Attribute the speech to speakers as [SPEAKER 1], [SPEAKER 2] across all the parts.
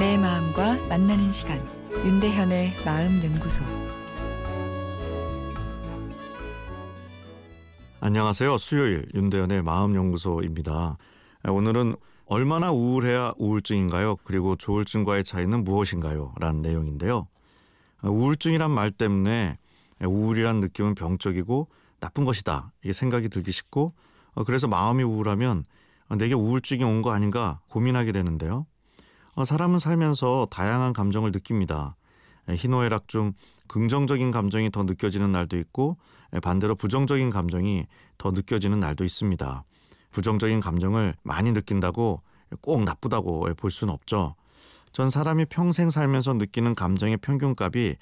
[SPEAKER 1] 만나는 시간 윤대현의 마음 연구소
[SPEAKER 2] 안녕하세요. 수요일 윤대현의 마음 연구소입니다. 오늘은 얼마나 우울해야 우울증인가요? 그리고 조울증과의 차이는 무엇인가요? 라는 내용인데요. 우울증이란 말 때문에 우울이란 느낌은 병적이고 나쁜 것이다. 이게 생각이 들기 쉽고 그래서 마음이 우울하면 내게 우울증이 온 거 아닌가 고민하게 되는데요. 사람은 살면서 다양한 감정을 느낍니다. 희노애락 중 긍정적인 감정이 더 느껴지는 날도 있고 반대로 부정적인 감정이 더 느껴지는 날도 있습니다. 부정적인 감정을 많이 느낀다고 꼭 나쁘다고 볼 수는 없죠. 전 사람이 평생 살면서 느끼는 감정의 평균값이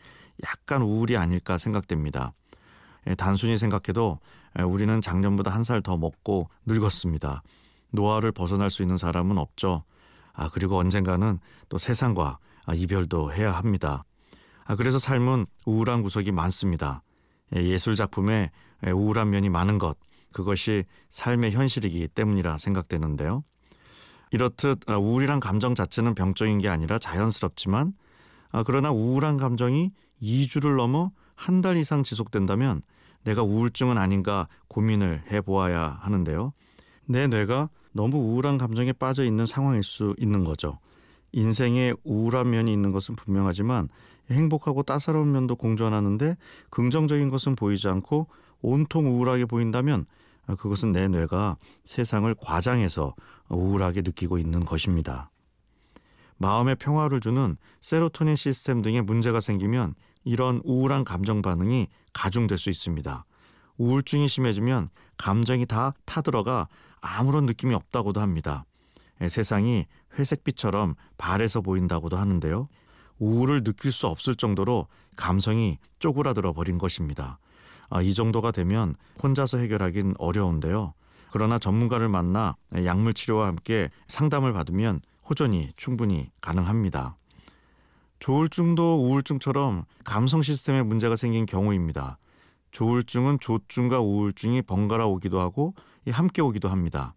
[SPEAKER 2] 약간 우울이 아닐까 생각됩니다. 단순히 생각해도 우리는 작년보다 한 살 더 먹고 늙었습니다. 노화를 벗어날 수 있는 사람은 없죠. 아, 그리고 언젠가는 또 세상과 이별도 해야 합니다. 아, 그래서 삶은 우울한 구석이 많습니다. 예술 작품에 우울한 면이 많은 것, 그것이 삶의 현실이기 때문이라 생각되는데요. 이렇듯 우울이란 감정 자체는 병적인 게 아니라 자연스럽지만 그러나 우울한 감정이 2주를 넘어 한 달 이상 지속된다면 내가 우울증은 아닌가 고민을 해보아야 하는데요. 내 뇌가 너무 우울한 감정에 빠져 있는 상황일 수 있는 거죠. 인생에 우울한 면이 있는 것은 분명하지만 행복하고 따사로운 면도 공존하는데 긍정적인 것은 보이지 않고 온통 우울하게 보인다면 그것은 내 뇌가 세상을 과장해서 우울하게 느끼고 있는 것입니다. 마음의 평화를 주는 세로토닌 시스템 등에 문제가 생기면 이런 우울한 감정 반응이 가중될 수 있습니다. 우울증이 심해지면 감정이 다 타들어가 아무런 느낌이 없다고도 합니다. 세상이 회색빛처럼 발에서 보인다고도 하는데요. 우울을 느낄 수 없을 정도로 감성이 쪼그라들어 버린 것입니다. 아, 이 정도가 되면 혼자서 해결하긴 어려운데요. 그러나 전문가를 만나 약물 치료와 함께 상담을 받으면 호전이 충분히 가능합니다. 조울증도 우울증처럼 감성 시스템에 문제가 생긴 경우입니다. 조울증은 조증과 우울증이 번갈아 오기도 하고 함께 오기도 합니다.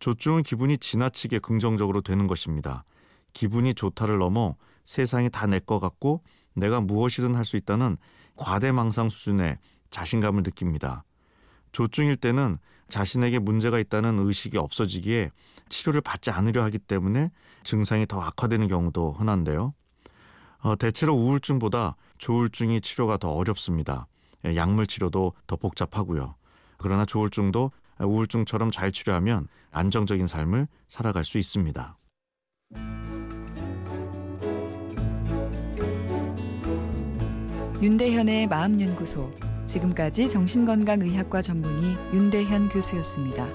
[SPEAKER 2] 조증은 기분이 지나치게 긍정적으로 되는 것입니다. 기분이 좋다를 넘어 세상이 다 내 것 같고 내가 무엇이든 할 수 있다는 과대망상 수준의 자신감을 느낍니다. 조증일 때는 자신에게 문제가 있다는 의식이 없어지기에 치료를 받지 않으려 하기 때문에 증상이 더 악화되는 경우도 흔한데요. 어, 대체로 우울증보다 조울증이 치료가 더 어렵습니다. 예, 약물 치료도 더 복잡하고요. 그러나 조울증도 우울증처럼 잘 치료하면 안정적인 삶을 살아갈 수 있습니다.
[SPEAKER 1] 윤대현의 마음연구소 지금까지 정신건강의학과 전문의 윤대현 교수였습니다.